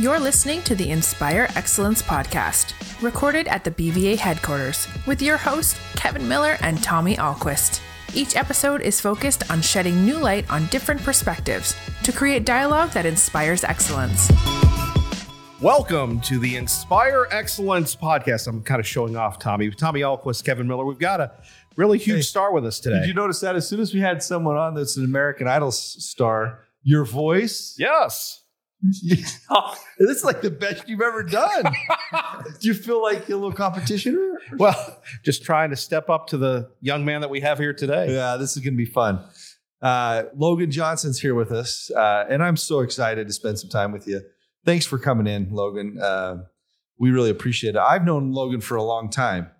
You're listening to the Inspire Excellence podcast, recorded at the BVA headquarters, with your hosts, Kevin Miller and Tommy Ahlquist. Each episode is focused on shedding new light on different perspectives to create dialogue that inspires excellence. Welcome to the Inspire Excellence podcast. I'm kind of showing off Tommy. Tommy Ahlquist, Kevin Miller. We've got a really huge Hey, star with us today. Did you notice that as soon as we had someone on that's an American Idol star, your voice, yes. this is like the best you've ever done. Do you feel like a little competition? Well, just trying to step up to the young man that we have here today. Yeah, this is going to be fun. Uh, Logan Johnson's here with us, uh, and I'm so excited to spend some time with you. Thanks for coming in, Logan. Uh, we really appreciate it. I've known Logan for a long time,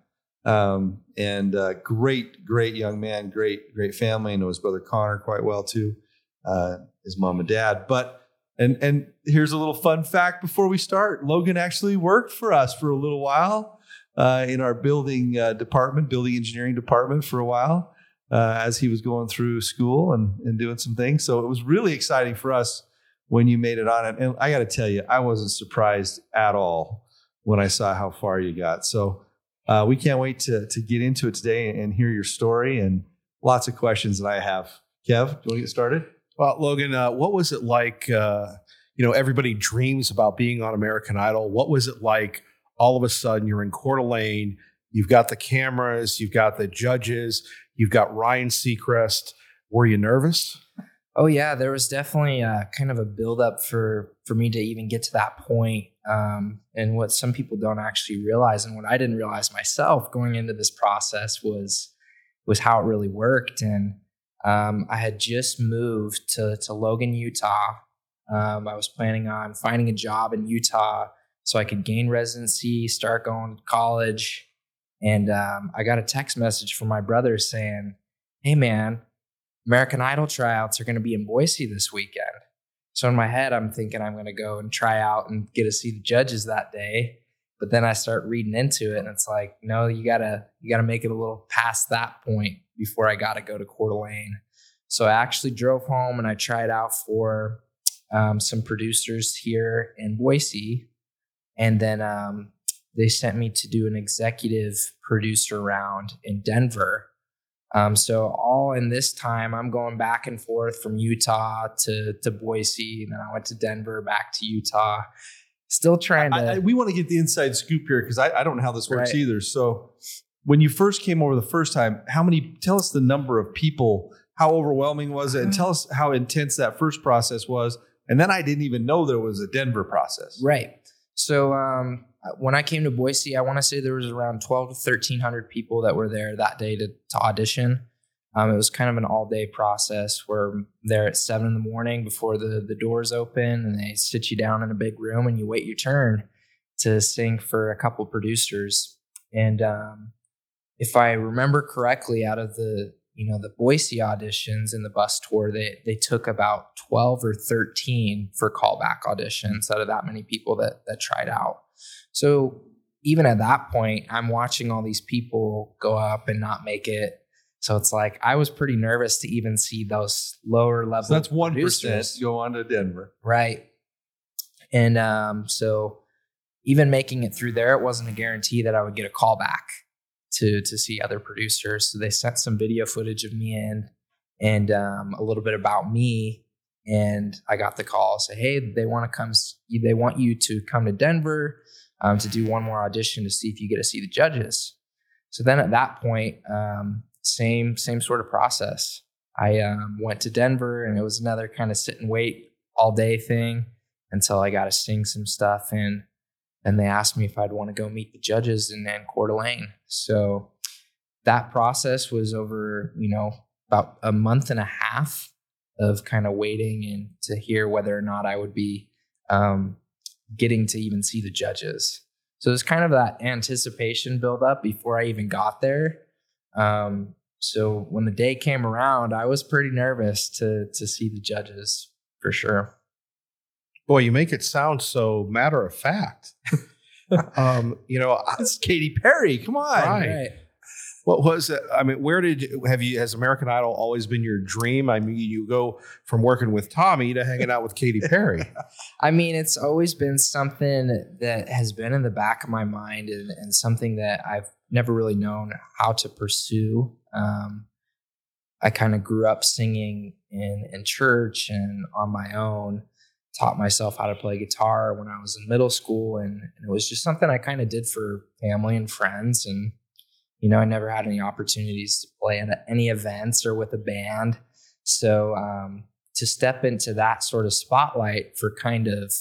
um, and uh, great, great young man, great, great family. I know his brother Connor quite well too, uh, his mom and dad. But and and here's a little fun fact before we start: Logan actually worked for us for a little while uh, in our building uh, department, building engineering department for a while uh, as he was going through school and, and doing some things. So it was really exciting for us when you made it on it. And I got to tell you, I wasn't surprised at all when I saw how far you got. So uh, we can't wait to, to get into it today and hear your story and lots of questions that I have. Kev, do you want to get started? Well, Logan, uh, what was it like? Uh, you know, everybody dreams about being on American Idol. What was it like all of a sudden you're in Coeur d'Alene? You've got the cameras, you've got the judges, you've got Ryan Seacrest. Were you nervous? Oh yeah, there was definitely uh, kind of a buildup for for me to even get to that point. Um, and what some people don't actually realize, and what I didn't realize myself going into this process was was how it really worked. And um, I had just moved to to Logan, Utah. Um, I was planning on finding a job in Utah so I could gain residency, start going to college. And um, I got a text message from my brother saying, "Hey man, American Idol tryouts are going to be in Boise this weekend. So in my head, I'm thinking I'm going to go and try out and get to see the judges that day. But then I start reading into it, and it's like, no, you gotta you gotta make it a little past that point before I got to go to Coeur d'Alene. So I actually drove home and I tried out for um, some producers here in Boise, and then um, they sent me to do an executive producer round in Denver. Um, so all in this time, I'm going back and forth from Utah to to Boise, and then I went to Denver, back to Utah. Still trying to. I, I- we want to get the inside scoop here because I, I don't know how this works Right. either. So, when you first came over the first time, how many? Tell us the number of people. How overwhelming was it? And tell us how intense that first process was. And then I didn't even know there was a Denver process. Right. So um, when I came to Boise, I want to say there was around twelve to thirteen hundred people that were there that day to, to audition. Um, it was kind of an all day process. We're there at seven in the morning before the the doors open, and they sit you down in a big room and you wait your turn to sing for a couple producers. And um, if I remember correctly, out of the you know the Boise auditions and the bus tour, they they took about twelve or thirteen for callback auditions out of that many people that that tried out. So even at that point, I'm watching all these people go up and not make it. So it's like I was pretty nervous to even see those lower level. So that's one percent go on to Denver. Right. And um, so even making it through there, it wasn't a guarantee that I would get a call back to to see other producers. So they sent some video footage of me in and um, a little bit about me. And I got the call say, hey, they want to come. They want you to come to Denver um, to do one more audition to see if you get to see the judges. So then at that point, um, same same sort of process. I um, went to Denver, and it was another kind of sit and wait all day thing until I got to sing some stuff and and they asked me if I'd want to go meet the judges in, in Coeur d'Alene. So that process was over, you know, about a month and a half of kind of waiting and to hear whether or not I would be um, getting to even see the judges. So it's kind of that anticipation build up before I even got there. Um, so when the day came around, I was pretty nervous to to see the judges for sure. Boy, you make it sound so matter of fact. um, you know, It's Katy Perry. Come on. Right. What was it? I mean, where did have you? Has American Idol always been your dream? I mean, you go from working with Tommy to hanging out with Katy Perry. I mean, it's always been something that has been in the back of my mind and, and something that I've never really known how to pursue. Um, I kind of grew up singing in in church and on my own. Taught myself how to play guitar when I was in middle school, and, and it was just something I kind of did for family and friends. And you know, I never had any opportunities to play at any events or with a band. So um, to step into that sort of spotlight for kind of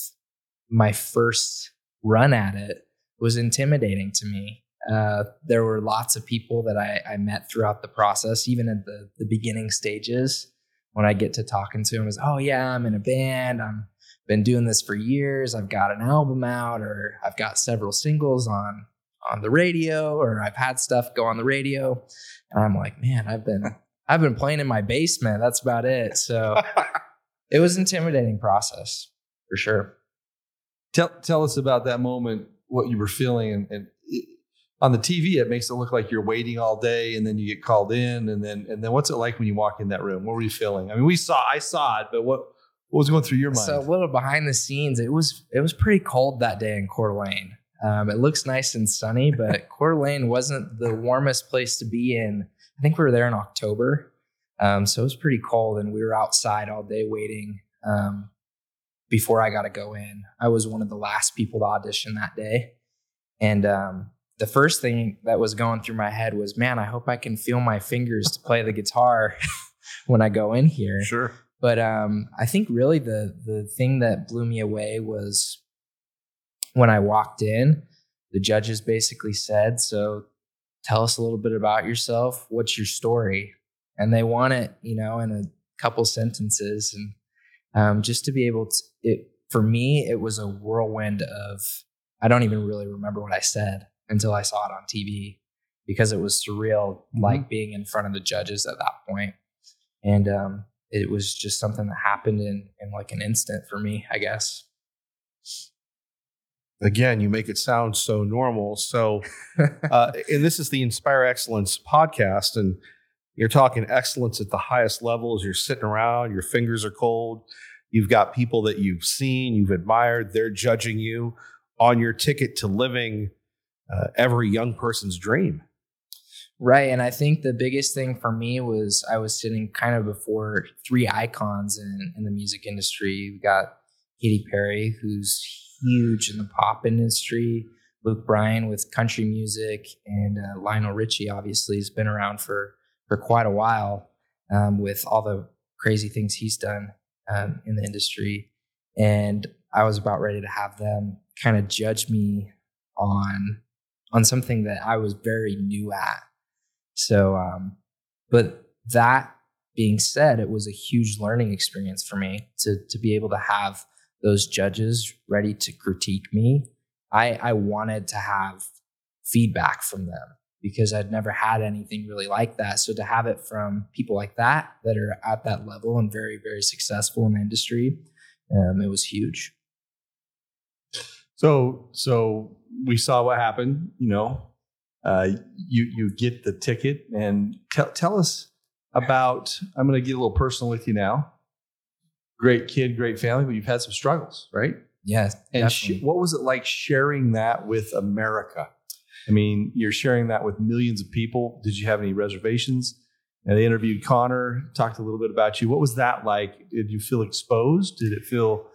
my first run at it was intimidating to me. Uh, there were lots of people that I, I, met throughout the process, even at the, the beginning stages. When I get to talking to them, is oh yeah, I'm in a band. I'm been doing this for years. I've got an album out, or I've got several singles on on the radio, or I've had stuff go on the radio. And I'm like, man, I've been I've been playing in my basement. That's about it. So it was an intimidating process for sure. Tell tell us about that moment, what you were feeling, and, and on the TV, it makes it look like you're waiting all day, and then you get called in, and then and then what's it like when you walk in that room? What were you feeling? I mean, we saw, I saw it, but what what was going through your mind? So a little behind the scenes, it was it was pretty cold that day in Coeur d'Alene. Um, it looks nice and sunny, but Coeur d'Alene wasn't the warmest place to be in. I think we were there in October, um, so it was pretty cold, and we were outside all day waiting um, before I got to go in. I was one of the last people to audition that day, and um, the first thing that was going through my head was, man, I hope I can feel my fingers to play the guitar when I go in here. Sure. But um, I think really the the thing that blew me away was when I walked in, the judges basically said, "So, tell us a little bit about yourself. What's your story?" And they want it, you know, in a couple sentences, and um, just to be able to. It for me, it was a whirlwind of. I don't even really remember what I said until I saw it on TV because it was surreal, mm-hmm. like being in front of the judges at that point. And um, it was just something that happened in in like an instant for me, I guess. Again, you make it sound so normal. So, uh, and this is the Inspire Excellence podcast, and you're talking excellence at the highest levels. You're sitting around, your fingers are cold. You've got people that you've seen, you've admired. They're judging you on your ticket to living uh, every young person's dream. Right. And I think the biggest thing for me was I was sitting kind of before three icons in, in the music industry. We got Katy Perry, who's huge in the pop industry, Luke Bryan with country music, and uh, Lionel Richie, obviously, has been around for, for quite a while um, with all the crazy things he's done um, in the industry. And I was about ready to have them kind of judge me on on something that I was very new at. So, um, but that being said, it was a huge learning experience for me to to be able to have those judges ready to critique me. I I wanted to have feedback from them because I'd never had anything really like that. So to have it from people like that that are at that level and very very successful in the industry, um, it was huge. So so we saw what happened. You know, uh, you you get the ticket and tell tell us about. I'm going to get a little personal with you now. Great kid, great family, but you've had some struggles, right? Yes. And sh- what was it like sharing that with America? I mean, you're sharing that with millions of people. Did you have any reservations? And they interviewed Connor, talked a little bit about you. What was that like? Did you feel exposed? Did it feel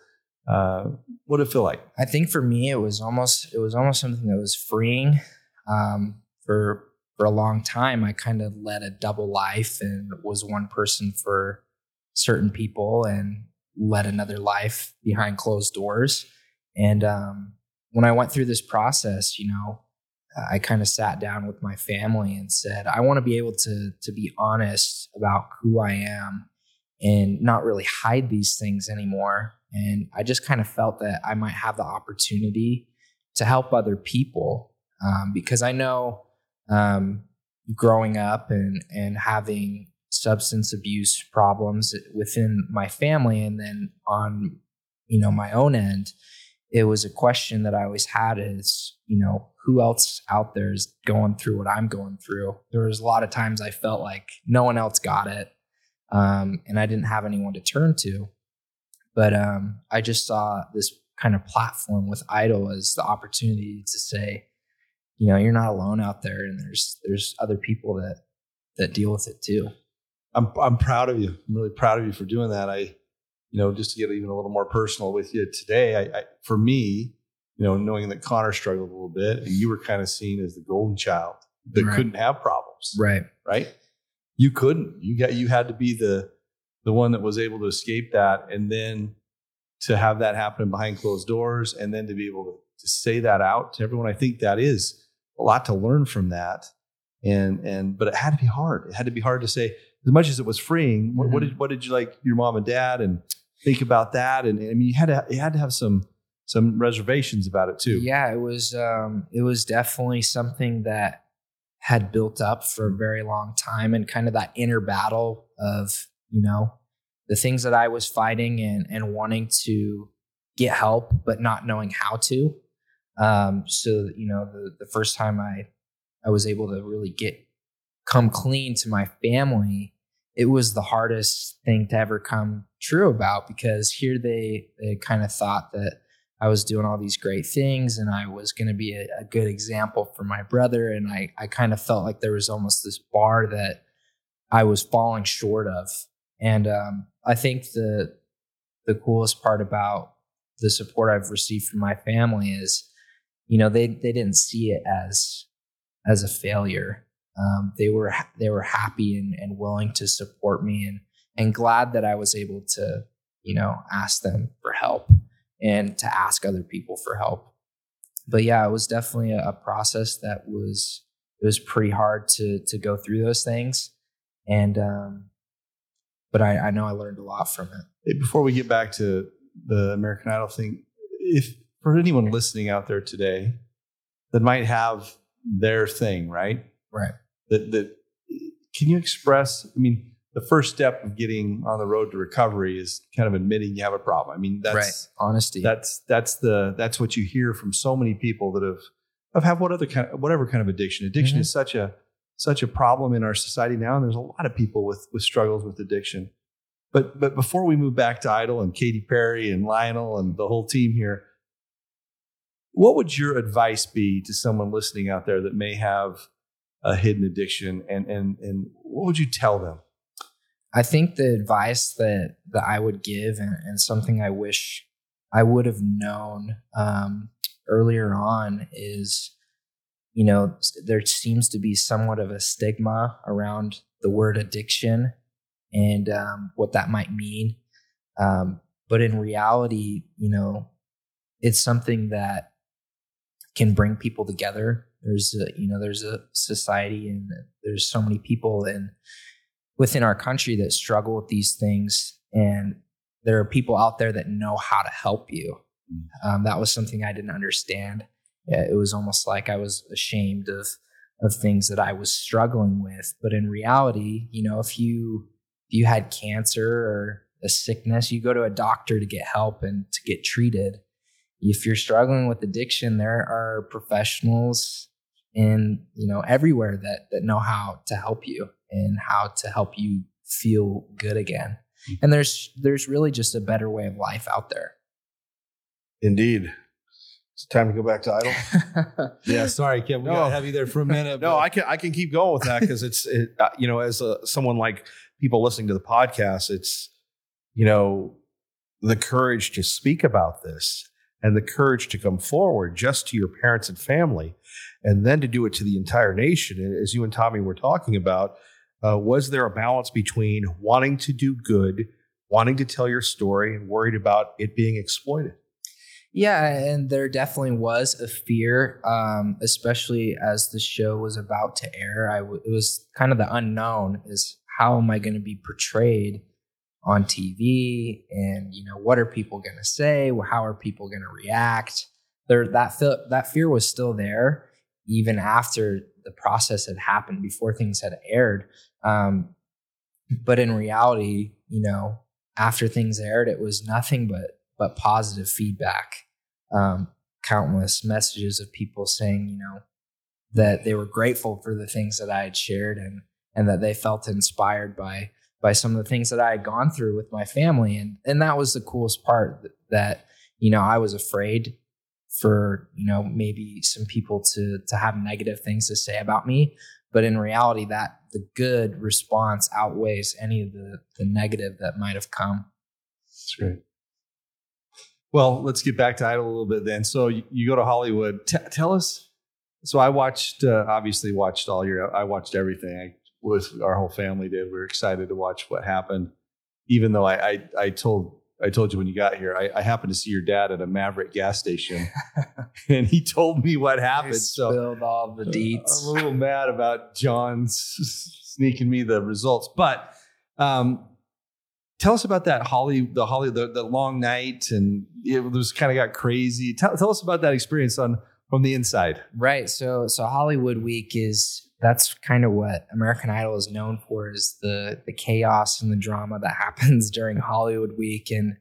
uh, what did it feel like? I think for me, it was almost it was almost something that was freeing. Um, for for a long time, I kind of led a double life and was one person for certain people and led another life behind closed doors. And um, when I went through this process, you know, I kind of sat down with my family and said, I want to be able to to be honest about who I am and not really hide these things anymore and I just kind of felt that I might have the opportunity to help other people um, because I know um, growing up and, and having substance abuse problems within my family and then on you know my own end it was a question that i always had is you know who else out there is going through what I'm going through. There was a lot of times I felt like no one else got it, um, and I didn't have anyone to turn to. But um, I just saw this kind of platform with Idol as the opportunity to say, you know, you're not alone out there, and there's there's other people that that deal with it too. I'm I'm proud of you. I'm really proud of you for doing that. I, you know, just to get even a little more personal with you today. I, I for me, you know, knowing that Connor struggled a little bit, and you were kind of seen as the golden child that Right. couldn't have problems, Right. right? You couldn't. You got you had to be the the one that was able to escape that, and then to have that happen behind closed doors, and then to be able to, to say that out to everyone. I think that is a lot to learn from that, and and but it had to be hard. It had to be hard to say as much as it was freeing. What, what Mhm. did what did you like your mom and dad and think about that? And, and I mean, you had to you had to have some some reservations about it too. Yeah, it was um it was definitely something that had built up for a very long time and kind of that inner battle of, you know, the things that I was fighting and and wanting to get help but not knowing how to. Um so, you know, the the first time I I was able to really get come clean to my family, it was the hardest thing to ever come true about because here they they kind of thought that I was doing all these great things and I was going to be a, a good example for my brother. And I, I kind of felt like there was almost this bar that I was falling short of. And um, I think the, the coolest part about the support I've received from my family is, you know, they, they didn't see it as, as a failure. Um, they were, they were happy and, and willing to support me and, and glad that I was able to, you know, ask them for help and to ask other people for help. But yeah, it was definitely a, a process that was it was pretty hard to to go through those things, and um, but I, I know I learned a lot from it. Before we get back to the American Idol thing, if for anyone listening out there today that might have their thing, right? Right. That that can you express? I mean, the first step of getting on the road to recovery is kind of admitting you have a problem. I mean, that's right. Honesty. that's that's the that's what you hear from so many people that have have had what other kind whatever kind of addiction. Addiction Mhm. is such a such a problem in our society now, and there's a lot of people with with struggles with addiction. But but before we move back to Idol and Katy Perry and Lionel and the whole team here, what would your advice be to someone listening out there that may have a hidden addiction, and and and what would you tell them? I think the advice that that I would give, and, and something I wish I would have known um, earlier on, is you know there seems to be somewhat of a stigma around the word addiction and um, what that might mean. Um, but in reality, you know, it's something that can bring people together. There's a, you know, there's a society and there's so many people and within our country that struggle with these things. And there are people out there that know how to help you. Um, that was something i didn't understand. It was almost like i was ashamed of of things that i was struggling with. But in reality you know if you if you had cancer or a sickness you go to a doctor to get help and to get treated if you're struggling with addiction there are professionals in you know everywhere that that know how to help you and how to help you feel good again and there's there's really just a better way of life out there Indeed. It's time to go back to Idol. Yeah, sorry, Kevin, we No. gotta have you there for a minute. no, but- I can I can keep going with that because it's it, uh, you know as a, someone like people listening to the podcast, it's you know the courage to speak about this and the courage to come forward just to your parents and family, and then to do it to the entire nation. And As you and Tommy were talking about, uh, was there a balance between wanting to do good, wanting to tell your story, and worried about it being exploited? Yeah, and there definitely was a fear, um, especially as the show was about to air. I w- it was kind of the unknown is how am I going to be portrayed on TV, and you know what are people going to say? How are people going to react? There, that that fear was still there even after the process had happened, before things had aired. Um, but in reality, you know, after things aired, it was nothing but but positive feedback. Um, countless messages of people saying, you know, that they were grateful for the things that I had shared and and that they felt inspired by by some of the things that I had gone through with my family. And and that was the coolest part that, you know I was afraid for you know maybe some people to to have negative things to say about me. But in reality that the good response outweighs any of the the negative that might have come. That's great. Well let's get back to idol a little bit then. So you, you go to hollywood. T- tell us so i watched uh, obviously watched all your i watched everything. I, with our whole family did we were excited to watch what happened even though i i, I told I told you when you got here, I, I happened to see your dad at a Maverik gas station, and he told me what happened. so spilled all the deets. I'm a little mad about John sneaking me the results, but um, tell us about that Holly, the Holly, the, the long night, and it was kind of got crazy. Tell, tell us about that experience on from the inside. Right. So so Hollywood Week is that's kind of what American Idol is known for is the the chaos and the drama that happens during Hollywood week and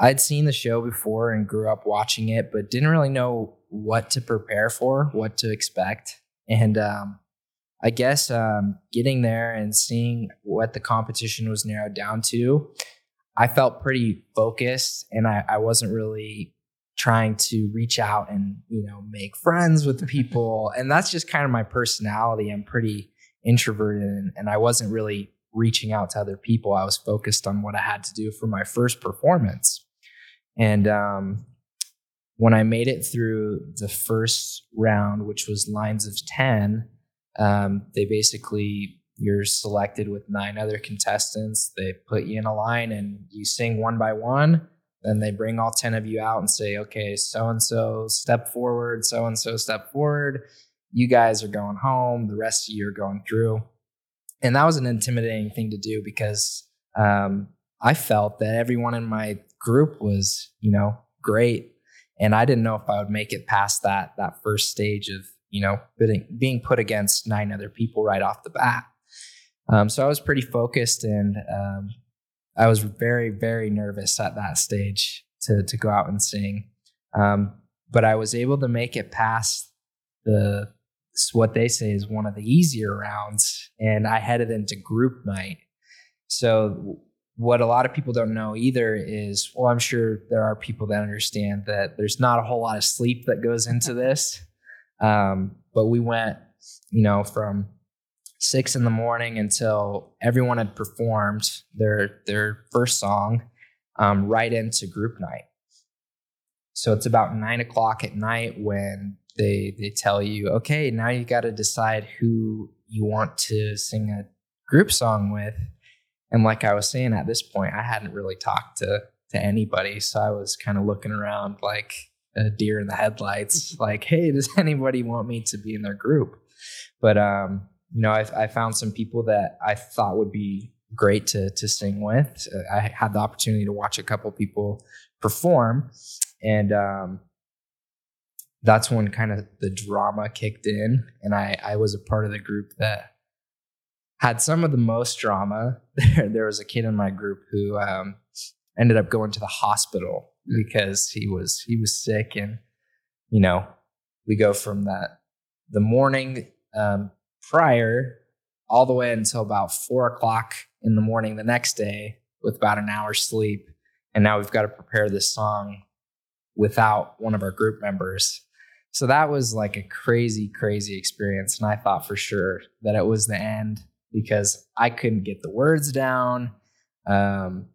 I'd seen the show before and grew up watching it but didn't really know what to prepare for, what to expect. And um, I guess um, getting there and seeing what the competition was narrowed down to, I felt pretty focused and I, I wasn't really trying to reach out and you know make friends with the people. And that's just kind of my personality. I'm pretty introverted and, and, i wasn't really reaching out to other people. I was focused on what i had to do for my first performance. And um, when i made it through the first round which was lines of 10 um, they basically you're selected with nine other contestants. They put you in a line and you sing one by one then they bring all 10 of you out and say, okay, so and so step forward, so and so step forward. You guys are going home. The rest of you are going through. And that was an intimidating thing to do because um, I felt that everyone in my group was, you know, great. And I didn't know if I would make it past that that first stage of, you know, being, put against nine other people right off the bat. Um, so I was pretty focused and um, I was very, very nervous at that stage to to go out and sing. Um, but I was able to make it past the what they say is one of the easier rounds, and I headed into group night. So what a lot of people don't know either is, well, I'm sure there are people that understand that there's not a whole lot of sleep that goes into this. Um, but we went, you know, from six in the morning until everyone had performed their their first song, um, right into group night. So it's about nine o'clock at night when they they tell you, okay, now you got to decide who you want to sing a group song with. And like I was saying, at this point, I hadn't really talked to to anybody, so I was kind of looking around like a deer in the headlights, like, hey, does anybody want me to be in their group? But um, you know, I, I found some people that I thought would be great to to sing with. I had the opportunity to watch a couple people perform, and um, that's when kind of the drama kicked in, and I I was a part of the group that had some of the most drama. There, was a kid in my group who um, ended up going to the hospital because he was he was sick, and you know, we go from that the morning um, prior all the way until about four o'clock in the morning the next day with about an hour's sleep. And now we've got to prepare this song without one of our group members. So that was like a crazy, crazy experience. And I thought for sure that it was the end because I couldn't get the words down. Um,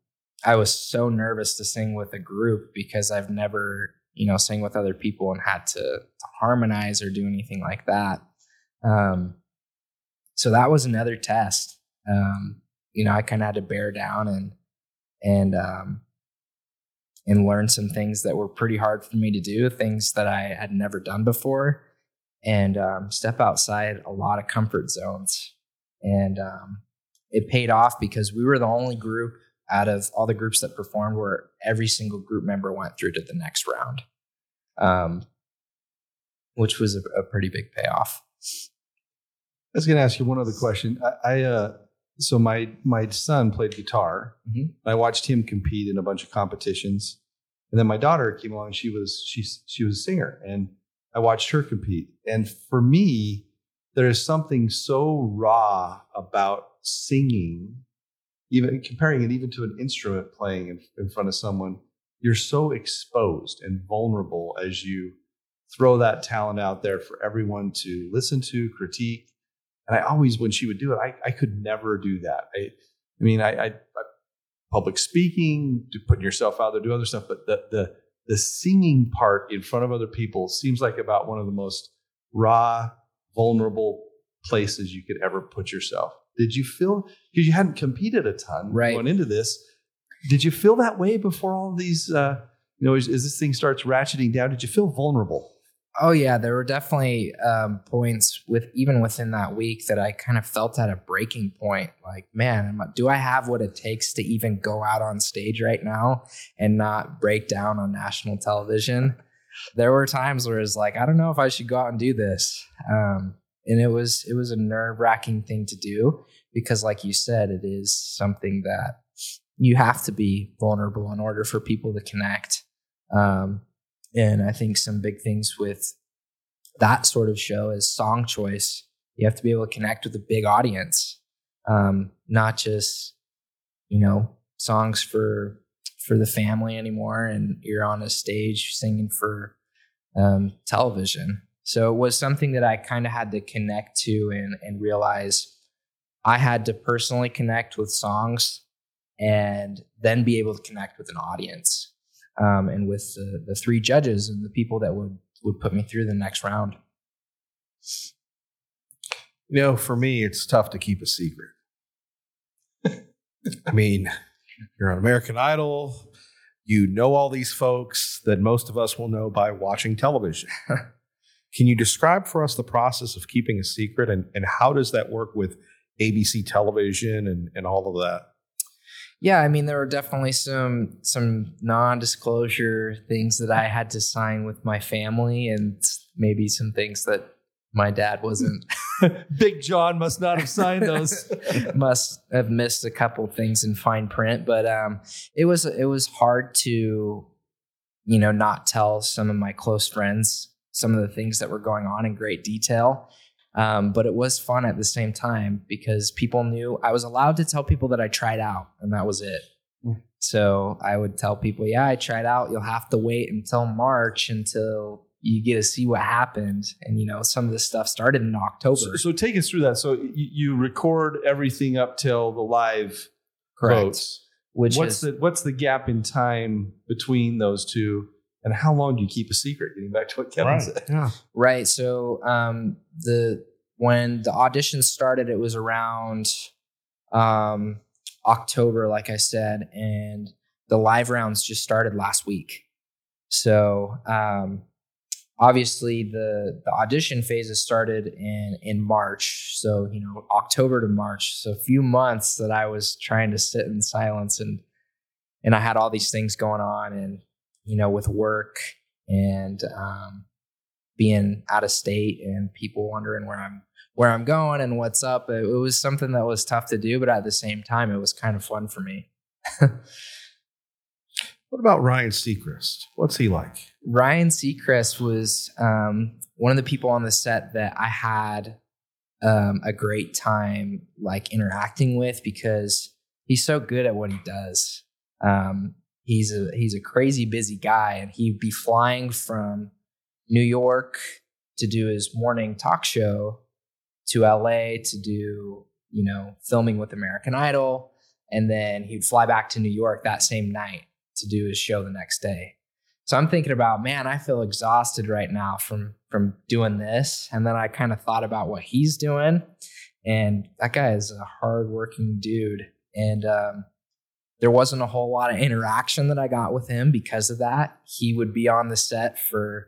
I was so nervous to sing with a group because I've never, you know, sang with other people and had to, to harmonize or do anything like that. Um, so that was another test. Um, you know, I kind of had to bear down and and um, and learn some things that were pretty hard for me to do, things that I had never done before, and um, step outside a lot of comfort zones. And um, it paid off because we were the only group out of all the groups that performed where every single group member went through to the next round, um, which was a, a pretty big payoff. I was going to ask you one other question. I, I uh, so my my son played guitar. Mm-hmm. I watched him compete in a bunch of competitions, And then my daughter came along. She was she she was a singer, and I watched her compete. And for me, there is something so raw about singing, even comparing it even to an instrument playing in, in front of someone. You're so exposed and vulnerable as you throw that talent out there for everyone to listen to, critique. And I always, when she would do it, I, I could never do that. I, I mean, I, I, I public speaking, to putting yourself out there, do other stuff, but the the the singing part in front of other people seems like about one of the most raw, vulnerable places you could ever put yourself. Did you feel because you hadn't competed a ton Right. going into this? Did you feel that way before all these? Uh, you know, as, as this thing starts ratcheting down, did you feel vulnerable? Oh yeah, there were definitely um, points with even within that week that I kind of felt at a breaking point. Like, man, do I have what it takes to even go out on stage right now and not break down on national television? There were times where it's like, I don't know if I should go out and do this, um, and it was it was a nerve wracking thing to do because, like you said, it is something that you have to be vulnerable in order for people to connect. Um, and I think some big things with that sort of show is song choice. You have to be able to connect with a big audience, um, not just you know songs for for the family anymore. And you're on a stage singing for um, television. So it was something that I kind of had to connect to and and realize I had to personally connect with songs and then be able to connect with an audience um, and with the, the three judges and the people that would would put me through the next round. You know, for me, it's tough to keep a secret. I mean, you're on American Idol. You know all these folks that most of us will know by watching television. Can you describe for us the process of keeping a secret and, and how does that work with ABC television and, and all of that? Yeah, I mean there were definitely some some non-disclosure things that I had to sign with my family and maybe some things that my dad wasn't Big John must not have signed those. must have missed a couple things in fine print, but um, it was it was hard to, you know, not tell some of my close friends some of the things that were going on in great detail. Um, but it was fun at the same time because people knew I was allowed to tell people that I tried out, and that was it. Mm. So I would tell people, "Yeah, I tried out. You'll have to wait until March until you get to see what happened." And you know, some of this stuff started in October. So, so take us through that. So you, you record everything up till the live Correct. votes. Which what's is the what's the gap in time between those two, and how long do you keep a secret? Getting back to what Kevin said. Yeah. Right. So um, the when the auditions started, it was around um, October, like I said, and the live rounds just started last week. So um, obviously the the audition phases started in in March. So you know October to March. So a few months that I was trying to sit in silence and and I had all these things going on and you know with work and um, being out of state and people wondering where I'm where I'm going and what's up. It, it was something that was tough to do, but at the same time, it was kind of fun for me. What about Ryan Seacrest? What's he like? Ryan Seacrest was um, one of the people on the set that I had um, a great time like interacting with because he's so good at what he does. Um, he's a he's a crazy busy guy, and he'd be flying from New York to do his morning talk show to LA to do you know filming with American Idol, and then he'd fly back to New York that same night to do his show the next day. So I'm thinking about, man, I feel exhausted right now from from doing this. And then I kind of thought about what he's doing. And that guy is a hardworking dude. And um, there wasn't a whole lot of interaction that I got with him because of that. He would be on the set for,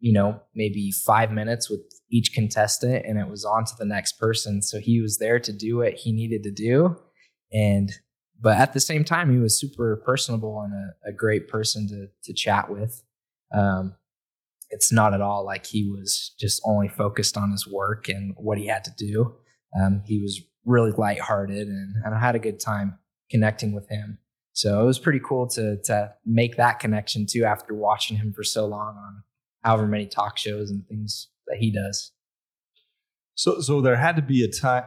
you know, maybe five minutes with each contestant and it was on to the next person. So he was there to do what he needed to do. And but at the same time, he was super personable and a, a great person to to chat with. Um, it's not at all like he was just only focused on his work and what he had to do. Um, he was really lighthearted, and, and I had a good time connecting with him. So it was pretty cool to to make that connection too after watching him for so long on however many talk shows and things that he does. So, so there had to be a time,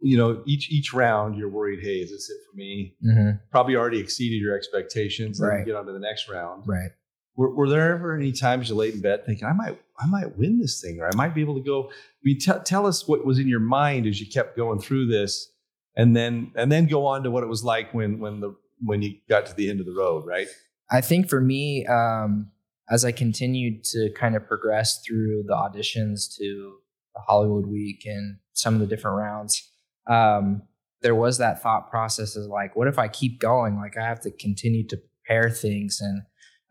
you know, each each round you're worried, hey, is this it for me? Mm-hmm. Probably already exceeded your expectations. Right. you get on to the next round. Right. Were, were there ever any times you laid in bed thinking, I might, I might win this thing, or I might be able to go? I mean, t- tell us what was in your mind as you kept going through this, and then and then go on to what it was like when when the when you got to the end of the road, right? I think for me, um, as I continued to kind of progress through the auditions to the Hollywood Week and some of the different rounds, um, there was that thought process of like, what if I keep going? Like, I have to continue to prepare things. And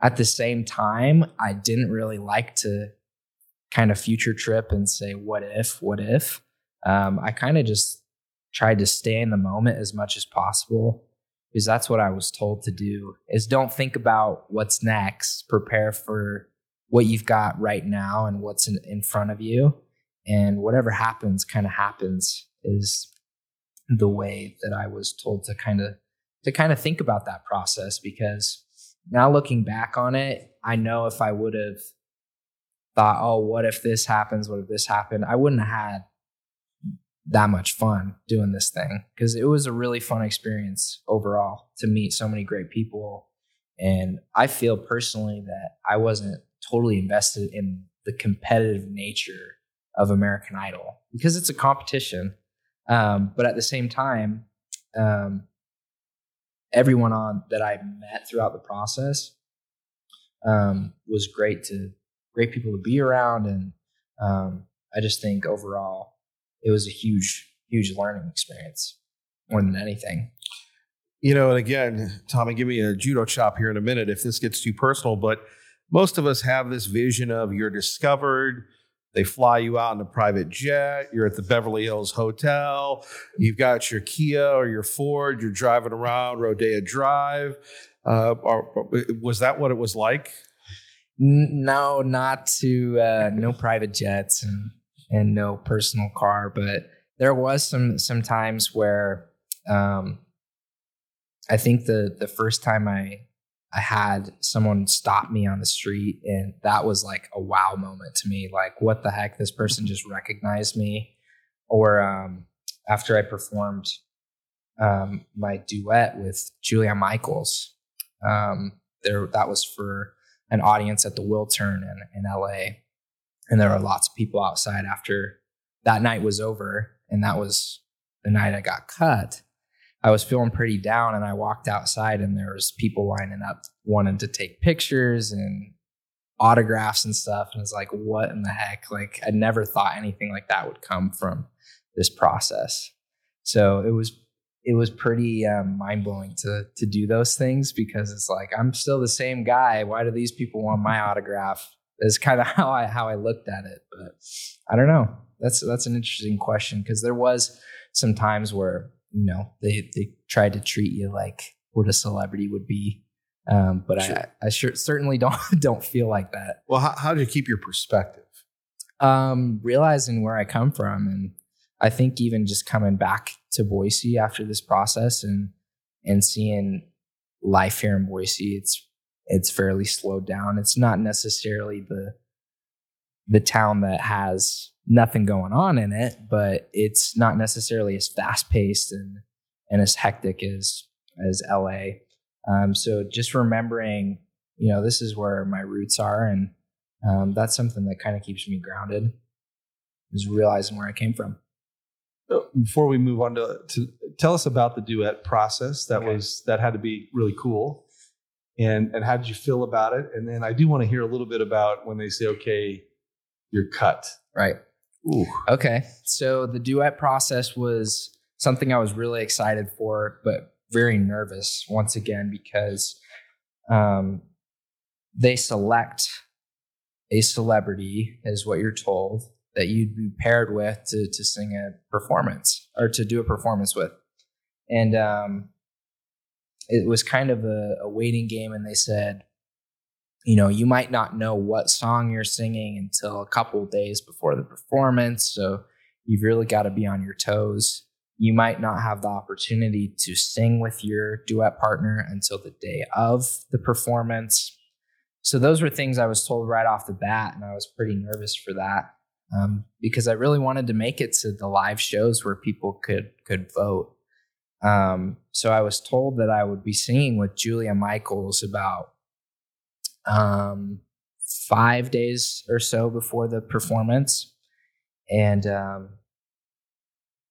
at the same time, I didn't really like to kind of future trip and say, what if, what if? Um, I kind of just tried to stay in the moment as much as possible because that's what I was told to do is don't think about what's next. Prepare for what you've got right now and what's in, in front of you. And whatever happens kind of happens is the way that I was told to kind of to kind of think about that process because now looking back on it, I know if I would have thought, oh, what if this happens? What if this happened? I wouldn't have had that much fun doing this thing because it was a really fun experience overall to meet so many great people. And I feel personally that I wasn't totally invested in the competitive nature of American Idol because it's a competition. Um, but at the same time, um, everyone on that I met throughout the process um, was great to great people to be around, and um, I just think overall it was a huge, huge learning experience more than anything. You know, and again, Tommy, give me a judo chop here in a minute if this gets too personal, but most of us have this vision of you're discovered. They fly you out in a private jet. You're at the Beverly Hills Hotel. You've got your Kia or your Ford. You're driving around Rodeo Drive. Uh, or, was that what it was like? No, not to uh, no private jets and and no personal car, but there was some some times where um, I think the the first time I I had someone stop me on the street, and that was like a wow moment to me. Like, what the heck? This person just recognized me. Or um, after I performed um, my duet with Julia Michaels, um, there that was for an audience at the Wiltern in, in LA. And there were lots of people outside after that night was over. And that was the night I got cut. I was feeling pretty down and I walked outside and there was people lining up wanting to take pictures and autographs and stuff. And it's like, what in the heck? Like I never thought anything like that would come from this process. So it was it was pretty um, mind blowing to to do those things because it's like I'm still the same guy. Why do these people want my autograph? Is kind of how I how I looked at it, but I don't know. That's that's an interesting question because there was some times where you know they they tried to treat you like what a celebrity would be, um, but Sure. I I sure certainly don't don't feel like that. Well, how, how did you keep your perspective? Um, realizing where I come from, and I think even just coming back to Boise after this process and and seeing life here in Boise, it's it's fairly slowed down. It's not necessarily the the town that has nothing going on in it, but it's not necessarily as fast paced and and as hectic as as LA. Um, so just remembering, you know, this is where my roots are, and um, that's something that kind of keeps me grounded. Is realizing where I came from. Before we move on to, to tell us about the duet process, that Okay. was that had to be really cool. And and how did you feel about it? And then I do want to hear a little bit about when they say, okay, you're cut. Right. Ooh. Okay. So the duet process was something I was really excited for, but very nervous once again because um, they select a celebrity, is what you're told, that you'd be paired with to, to sing a performance or to do a performance with. And um, it was kind of a, a waiting game. And they said, you know, you might not know what song you're singing until a couple days before the performance. So you've really got to be on your toes. you might not have the opportunity to sing with your duet partner until the day of the performance. So those were things I was told right off the bat, and I was pretty nervous for that um, because I really wanted to make it to the live shows where people could could vote. Um, so I was told that I would be singing with Julia Michaels about um, five days or so before the performance, and um,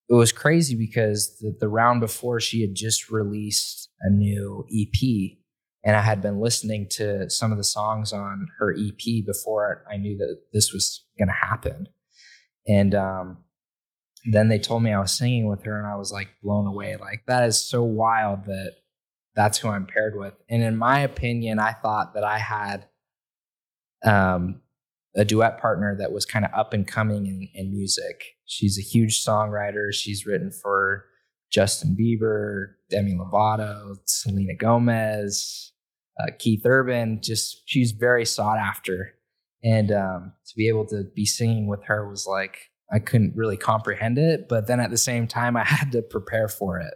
it was crazy because the, the round before she had just released a new EP and I had been listening to some of the songs on her EP before I knew that this was going to happen. And um, then they told me I was singing with her, and I was like blown away. Like that is so wild that that's who I'm paired with. And in my opinion, I thought that I had um, a duet partner that was kind of up and coming in, in music. She's a huge songwriter. She's written for Justin Bieber, Demi Lovato, Selena Gomez, uh, Keith Urban. Just she's very sought after, and um, to be able to be singing with her was like I couldn't really comprehend it, but then at the same time I had to prepare for it.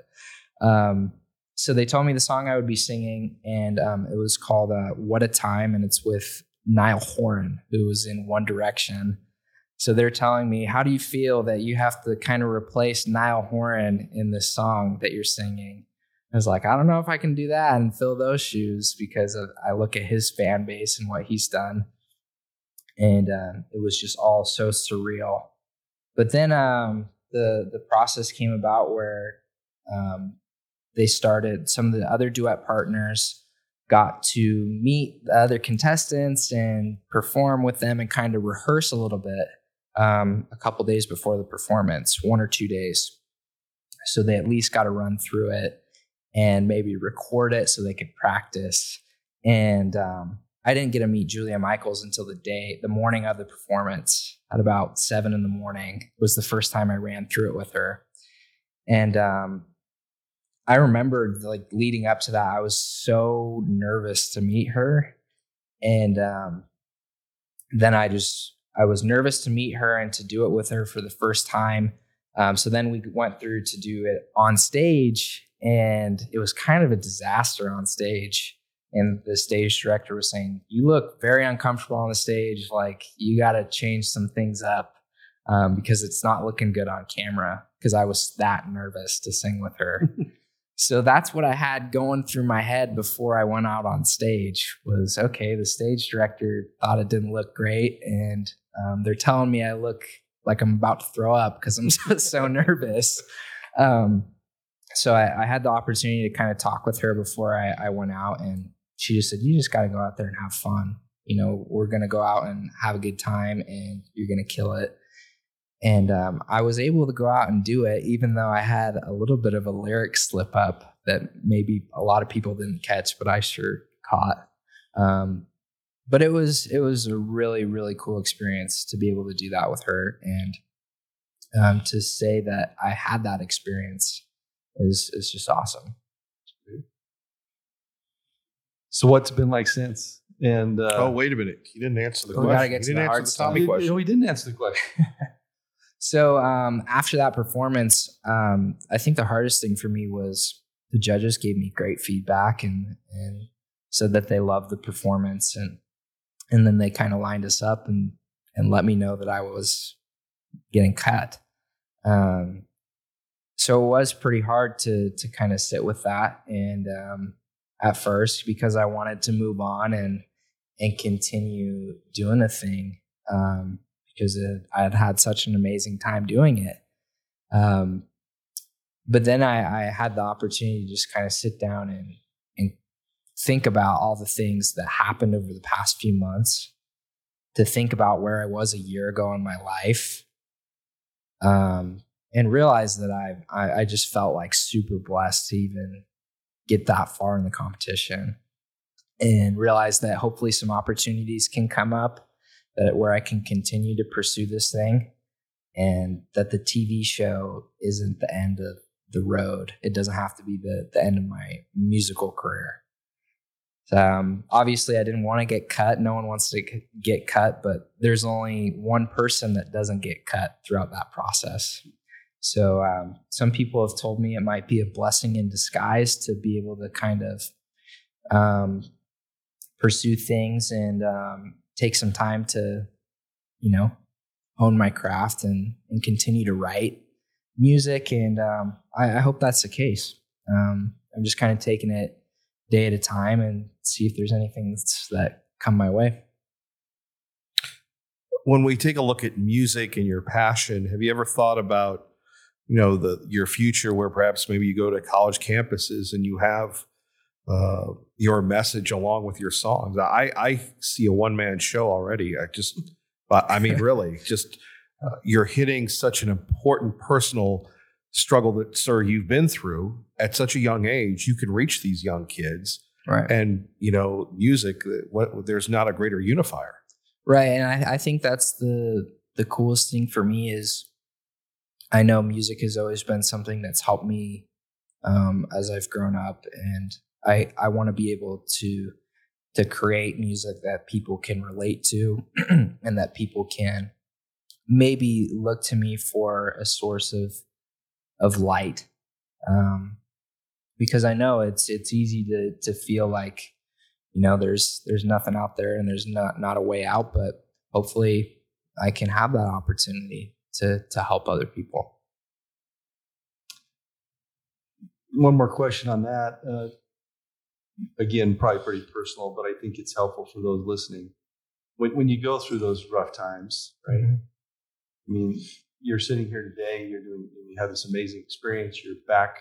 Um, so they told me the song I would be singing, and um, it was called uh, "What a Time," and it's with Niall Horan, who was in One Direction. So they're telling me, how do you feel that you have to kind of replace Niall Horan in this song that you're singing? I was like, I don't know if I can do that and fill those shoes because of, I look at his fan base and what he's done. And uh, it was just all so surreal. But then um, the the process came about where um, they started some of the other duet partners got to meet the other contestants and perform with them and kind of rehearse a little bit um, a couple days before the performance, one or two days. So they at least got to run through it and maybe record it so they could practice. And um, I didn't get to meet Julia Michaels until the day, the morning of the performance at about seven in the morning was the first time I ran through it with her. And um, I remember like leading up to that, I was so nervous to meet her. And um, then I just, I was nervous to meet her and to do it with her for the first time. Um, so then we went through to do it on stage, and it was kind of a disaster on stage. And the stage director was saying, You look very uncomfortable on the stage. Like, you got to change some things up um, because it's not looking good on camera. Because I was that nervous to sing with her. so that's what I had going through my head before I went out on stage was okay, the stage director thought it didn't look great. And um, they're telling me I look like I'm about to throw up because I'm so, so nervous. Um, so I, I, had the opportunity to kind of talk with her before I, I went out, and she just said, "You just got to go out there and have fun. You know, we're gonna go out and have a good time, and you're gonna kill it." And um, I was able to go out and do it, even though I had a little bit of a lyric slip up that maybe a lot of people didn't catch, but I sure caught. Um, but it was it was a really really cool experience to be able to do that with her and um, to say that I had that experience is is just awesome. So what's it been like since? And uh, oh, wait a minute, he didn't answer the we question. gotta get to he didn't the hard answer the stuff. Tommy question. No, he didn't answer the question. So um, after that performance, um, I think the hardest thing for me was the judges gave me great feedback and and said that they loved the performance and and then they kind of lined us up and and let me know that I was getting cut. Um, so it was pretty hard to to kind of sit with that and um, at first because I wanted to move on and and continue doing the thing um, because I had had such an amazing time doing it. Um, but then I, I had the opportunity to just kind of sit down and and think about all the things that happened over the past few months to think about where I was a year ago in my life. Um, and realize that I, I I just felt like super blessed to even get that far in the competition and realize that hopefully some opportunities can come up that where I can continue to pursue this thing and that the TV show isn't the end of the road. It doesn't have to be the, the end of my musical career. Um, obviously, I didn't want to get cut. No one wants to get cut, but there's only one person that doesn't get cut throughout that process. So um, some people have told me it might be a blessing in disguise to be able to kind of um, pursue things and um, take some time to, you know, hone my craft and and continue to write music. And um, I, I, hope that's the case. Um, I'm just kind of taking it day at a time and see if there's anything that come my way. When we take a look at music and your passion, have you ever thought about, you know, the your future where perhaps maybe you go to college campuses and you have uh, your message along with your songs? I I see a one man show already. I just, I mean, really, just uh, you're hitting such an important personal struggle that, sir, you've been through at such a young age. You can reach these young kids, right? And you know, music. Uh, what there's not a greater unifier, right? And I, I think that's the the coolest thing for me is I know music has always been something that's helped me um, as I've grown up, and I I want to be able to to create music that people can relate to and that people can maybe look to me for a source of of light. Um, because I know it's it's easy to to feel like you know there's there's nothing out there and there's not not a way out but hopefully I can have that opportunity to to help other people one more question on that uh, again probably pretty personal but I think it's helpful for those listening when when you go through those rough times right mm-hmm I mean, you're sitting here today, you're doing, you have this amazing experience, you're back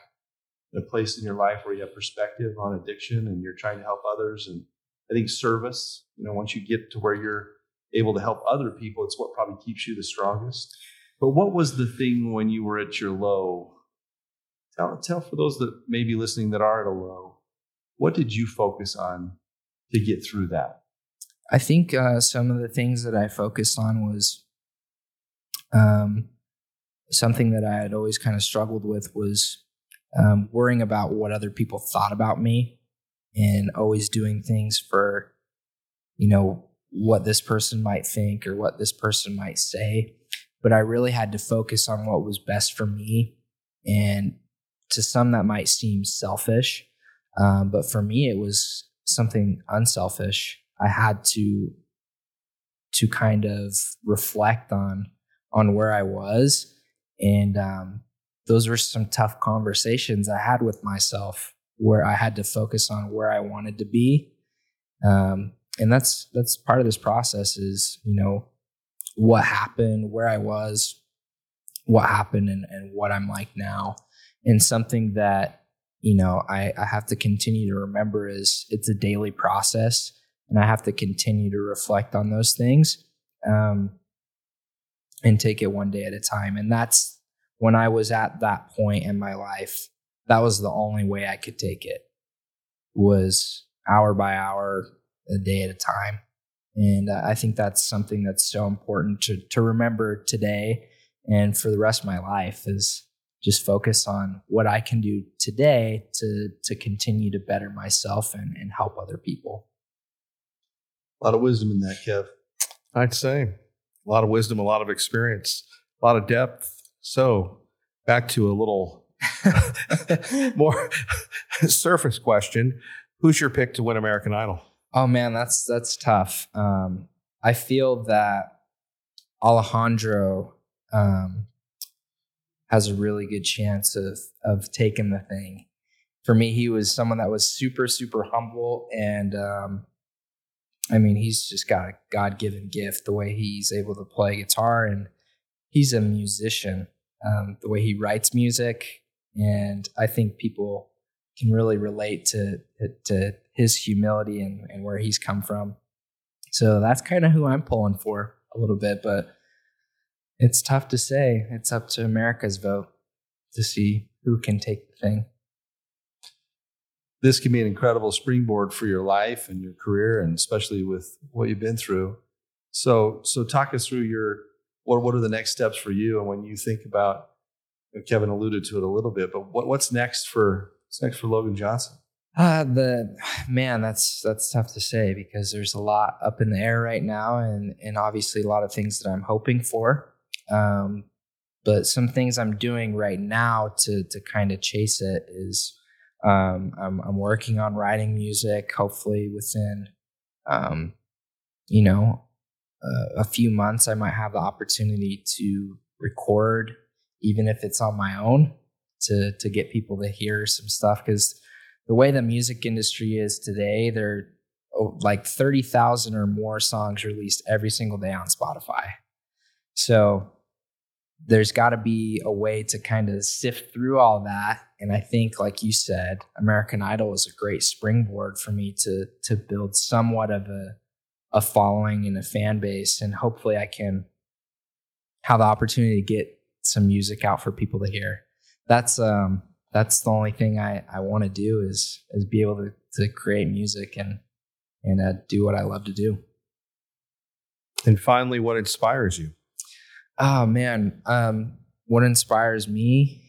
in a place in your life where you have perspective on addiction and you're trying to help others. And I think service, you know, once you get to where you're able to help other people, it's what probably keeps you the strongest. But what was the thing when you were at your low? Tell, tell for those that may be listening that are at a low, what did you focus on to get through that? I think uh, some of the things that I focused on was um, something that I had always kind of struggled with was um, worrying about what other people thought about me and always doing things for, you know, what this person might think or what this person might say. But I really had to focus on what was best for me. And to some, that might seem selfish. Um, but for me, it was something unselfish. I had to to kind of reflect on on where I was. And um, those were some tough conversations I had with myself where I had to focus on where I wanted to be. Um, and that's that's part of this process is, you know, what happened, where I was, what happened and, and what I'm like now. And something that, you know, I, I have to continue to remember is it's a daily process and I have to continue to reflect on those things. Um, and take it one day at a time. And that's when I was at that point in my life, that was the only way I could take it was hour by hour, a day at a time. And I think that's something that's so important to, to remember today and for the rest of my life is just focus on what I can do today to, to continue to better myself and, and help other people. A lot of wisdom in that, Kev. I'd say a lot of wisdom, a lot of experience, a lot of depth. So back to a little more surface question. Who's your pick to win American Idol? Oh man, that's that's tough. Um, I feel that Alejandro um, has a really good chance of of taking the thing. For me, he was someone that was super super humble and um, I mean, he's just got a God given gift the way he's able to play guitar, and he's a musician. Um, the way he writes music, and I think people can really relate to to his humility and, and where he's come from. So that's kind of who I'm pulling for a little bit, but it's tough to say. It's up to America's vote to see who can take the thing this can be an incredible springboard for your life and your career, and especially with what you've been through. So, so talk us through your what what are the next steps for you, and when you think about Kevin alluded to it a little bit, but what, what's next for what's next for Logan Johnson? Uh, the man, that's that's tough to say because there's a lot up in the air right now, and and obviously a lot of things that I'm hoping for. Um, but some things I'm doing right now to to kind of chase it is um, I'm, I'm working on writing music. Hopefully, within um, you know uh, a few months, I might have the opportunity to record, even if it's on my own, to to get people to hear some stuff. Because the way the music industry is today, there are oh, like thirty thousand or more songs released every single day on Spotify. So there's got to be a way to kind of sift through all that and i think like you said american idol is a great springboard for me to to build somewhat of a a following and a fan base and hopefully i can have the opportunity to get some music out for people to hear that's um that's the only thing i i want to do is is be able to to create music and and uh, do what i love to do and finally what inspires you Oh man, um, what inspires me?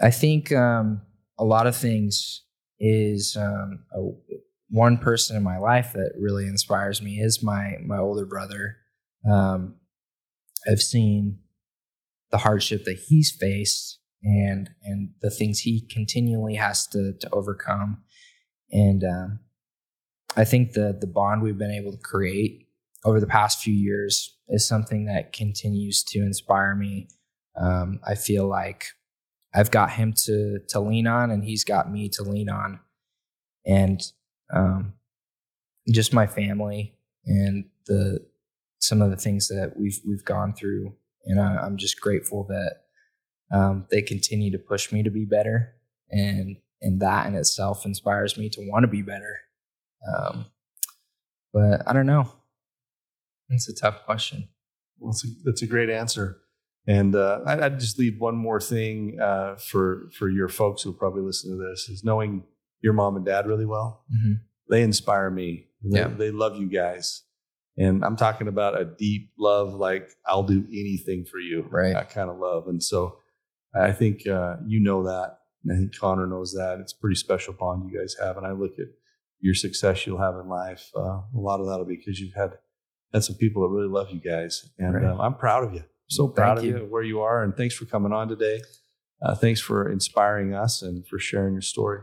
I think um, a lot of things is um, a, one person in my life that really inspires me is my my older brother. Um, I've seen the hardship that he's faced and and the things he continually has to to overcome, and um, I think the the bond we've been able to create over the past few years is something that continues to inspire me. Um, I feel like I've got him to to lean on, and he's got me to lean on, and um, just my family and the some of the things that we've we've gone through, and I, am just grateful that um, they continue to push me to be better, and and that in itself inspires me to want to be better. Um, but I don't know. It's a tough question. Well, that's, a, that's a great answer. And uh, I'd, I'd, just leave one more thing uh, for for your folks who probably listen to this is knowing your mom and dad really well. Mm-hmm. They inspire me. They, yeah. they love you guys, and I'm talking about a deep love, like I'll do anything for you, right? That kind of love. And so I think uh, you know that, and I think Connor knows that. It's a pretty special bond you guys have. And I look at your success you'll have in life. Uh, a lot of that'll be because you've had had some people that really love you guys, and right. um, I'm proud of you. So proud Thank of you. you where you are, and thanks for coming on today. Uh, thanks for inspiring us and for sharing your story.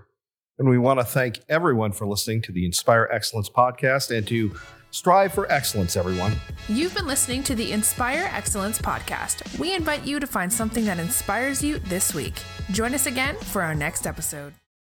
And we want to thank everyone for listening to the Inspire Excellence podcast and to strive for excellence, everyone. You've been listening to the Inspire Excellence podcast. We invite you to find something that inspires you this week. Join us again for our next episode.